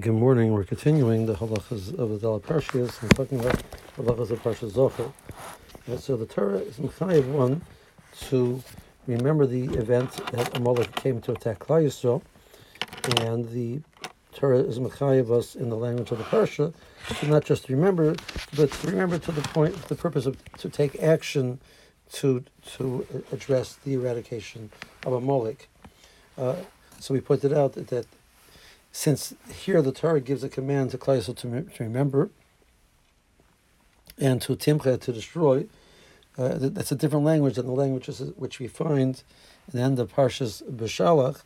Good morning. We're continuing the halachas of the Dala Parshias and talking about halachas of Parsha. And so the Torah is mechayiv one to remember the event that Amalek came to attack Klal and the Torah is mechayiv us in the language of the Parsha to not just remember, but to remember to the point, the purpose of to take action to to address the eradication of Amalek. Uh, so we pointed out that, that since here the Torah gives a command to Klal to, to remember and to Timcha to destroy, uh, that's a different language than the languages which we find in the end of Parshas Beshalach,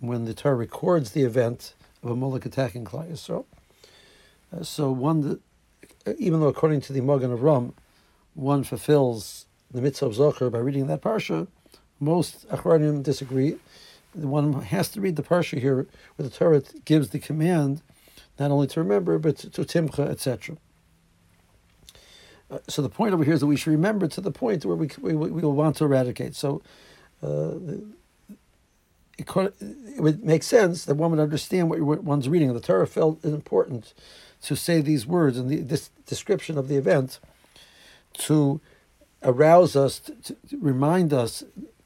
when the Torah records the event of Amalek attacking Klal Yisrael. Uh, so one, that, even though according to the Magen Avraham, one fulfills the mitzvah of Zocher by reading that parsha, most Achronim disagree one has to read the parsha here, where the Torah gives the command not only to remember, but to, to timcha, etc. Uh, so the point over here is that we should remember to the point where we we, we will want to eradicate. So uh, it, it would make sense that one would understand what one's reading. The Torah felt it important to say these words and the, this description of the event to arouse us, to, to remind us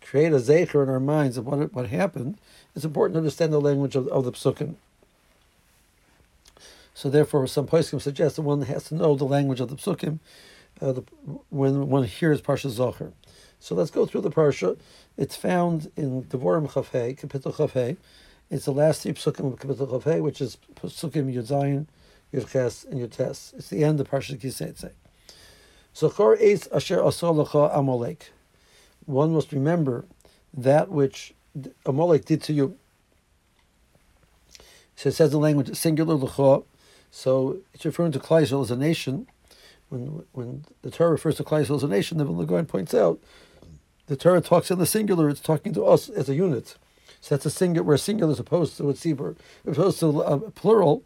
create a zecher in our minds of what what happened, it's important to understand the language of, of the psukim. So therefore, some poskim suggest that one has to know the language of the psukim uh, the, when one hears Parsha Zocher. So let's go through the Parsha. It's found in Devorim Chafei, Kapitel Chafei. It's the last three psukim of Kapitel Chafei, which is psukim Yud Zayin, Yud Ches, and Yud Tes. It's the end of Parsha Ki Seitzei. So Chor Eitz Asher Asol Amalek one must remember that which Amalek did to you. So it says the language singular l'cho, so it's referring to Klal as a nation. When when the Torah refers to Klal as a nation, the Vilna points out the Torah talks in the singular; it's talking to us as a unit. So that's a singular. We're singular as opposed to a tzibur, opposed to a plural.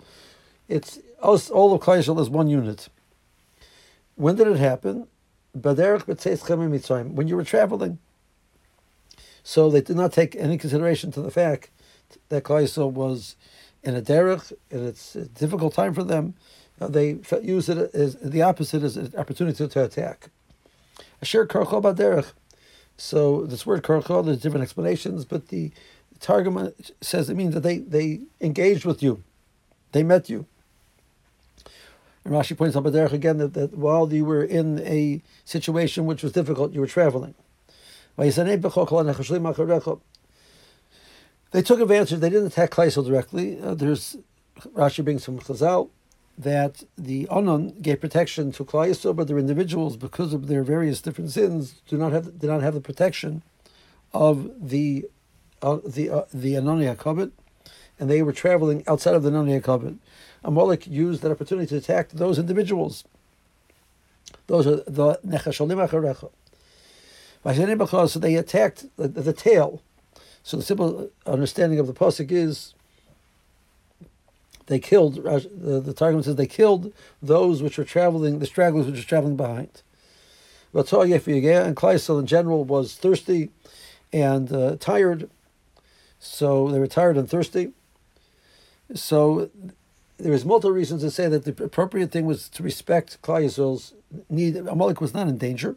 It's us all of Klal as one unit. When did it happen? When you were traveling. So they did not take any consideration to the fact that Klal was in a derech, and it's a difficult time for them. Uh, they use it as the opposite as an opportunity to attack. Asher karcho derech. So this word karcho, there's different explanations, but the Targum says it means that they, they engaged with you, they met you. And Rashi points out Baderech again that, that while you were in a situation which was difficult, you were traveling. They took advantage. They didn't attack Klaisel directly. Uh, there's Rashi brings from Chazal that the Onan gave protection to Klaisel, but their individuals, because of their various different sins, do not have did not have the protection of the uh, the uh, the Ananei HaKavod, and they were traveling outside of the Ananei HaKavod. Amalek used that opportunity to attack those individuals. Those are the Nechasholim Acharecha. So they attacked the, the, tail. So the simple understanding of the pasuk is they killed. The, the Targum says they killed those which were traveling, the stragglers which were traveling behind. And Kleisel in general was thirsty and uh, tired. So they were tired and thirsty. So there is multiple reasons to say that the appropriate thing was to respect Klal need. Amalek was not in danger.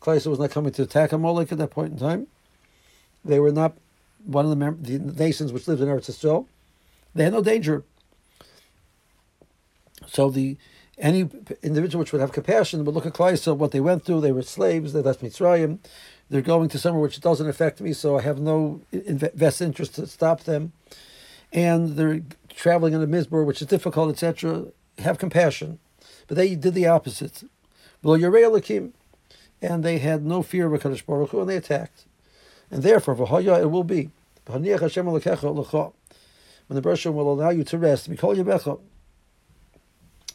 Klal was not coming to attack Amalek at that point in time. They were not one of the, mem- the nations which lived in Eretz Yisrael. They had no danger. So the any individual which would have compassion would look at Klal what they went through. They were slaves. They left Mitzrayim. They're going to somewhere which doesn't affect me, so I have no vested interest to stop them. And they're traveling in a midbor, which is difficult, etc., have compassion. But they did the opposite. And they had no fear of HaKadosh Baruch Hu, and they attacked. And therefore, it will be. When the Bershom will allow you to rest, be Kol Yabecha.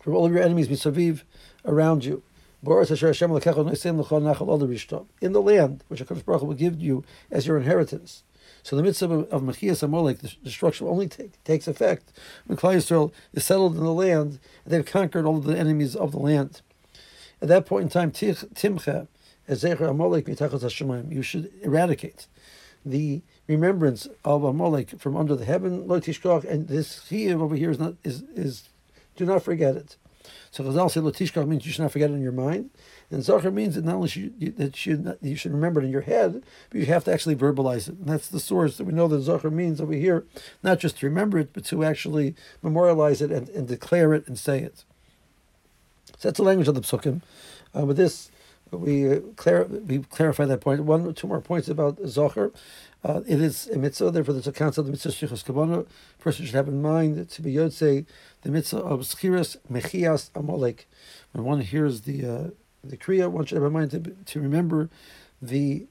from all of your enemies, misaviv, around you. In the land which HaKadosh Baruch Hu will give you as your inheritance. So the mitzvah of, of Mechias Amalek, the destruction only take, takes effect when Klal Yisrael is settled in the land and they've conquered all the enemies of the land. At that point in time, Timcha, Ezecher Amalek Mitachas Hashemayim, you should eradicate the remembrance of Amalek from under the heaven, and this here over here is not is is do not forget it. So Chazal say lo tishkach means you should not forget it in your mind, and Zachar means that not only should you, that not, you should remember it in your head, but you have to actually verbalize it. And that's the source that we know that Zachar means over here, not just to remember it, but to actually memorialize it and, and declare it and say it. So that's the language of the psukim. Uh, with this, we uh, clar- we clarify that point. One or two more points about Zachor. Uh, it is a mitzvah, therefore there's a concept of the mitzvah tzrichos kavanah. person should have in mind to be yotze the mitzvah of zechiras mechias amalek. When one hears the uh, the kriya, one should have in mind to, to remember the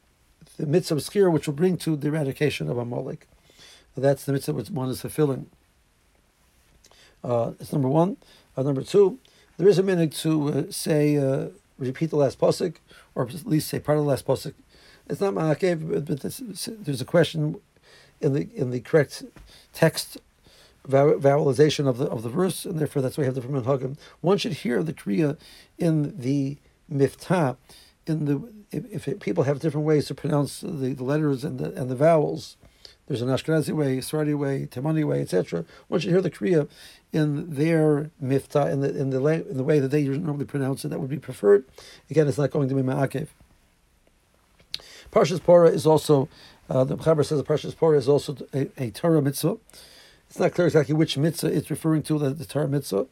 the mitzvah of zechira, which will bring to the eradication of amalek. That's the mitzvah which one is fulfilling. Uh, that's number one. Uh, number two, there is a minhag to uh, say, uh, repeat the last pasuk, or at least say part of the last pasuk. It's not ma'akev, but, but this, there's a question in the in the correct text vowelization of the of the verse, and therefore that's why we have the from Hagim. One should hear the kriya in the mivta, in the if, if people have different ways to pronounce the, the letters and the and the vowels. There's an Ashkenazi way, Sephardi way, Temani way, etc. Once you hear the Kriya in their mivta, in the in the in the way that they normally pronounce it. That would be preferred. Again, it's not going to be ma'akev. Parshas Porah is also uh, the Chaber says the Parshas Porah is also a, a Torah mitzvah. It's not clear exactly which mitzvah it's referring to, the, the Torah mitzvah.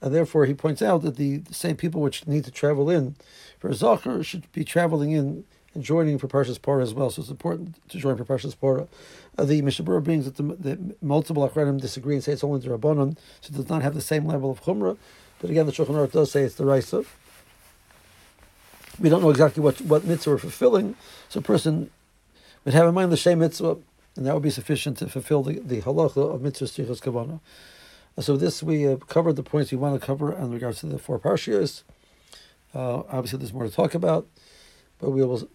And therefore, he points out that the, the same people which need to travel in for Zachar should be traveling in and joining for Parshas Porah as well. So it's important to join for Parshas Porah. Uh, the Mishnah Berurah brings that the, the multiple Achronim disagree and say it's only the Rabbanon, so it does not have the same level of Chumrah. But again, the Shulchan Aruch does say it's the Raisa. We don't know exactly what, what mitzvah we're fulfilling, so a person would have in mind the same mitzvah, and that would be sufficient to fulfill the, the halacha of mitzvah tzrichos kavana. So this we uh, covered the points we want to cover in regards to the four parshias. Uh, obviously, there's more to talk about, but we will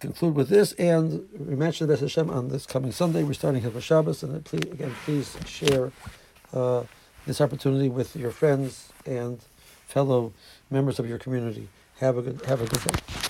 conclude with this. And we mentioned the Beth Hashem on this coming Sunday. We're starting Hilchot Shabbos, and please, again, please share uh, this opportunity with your friends and fellow members of your community. Have a good have a good day.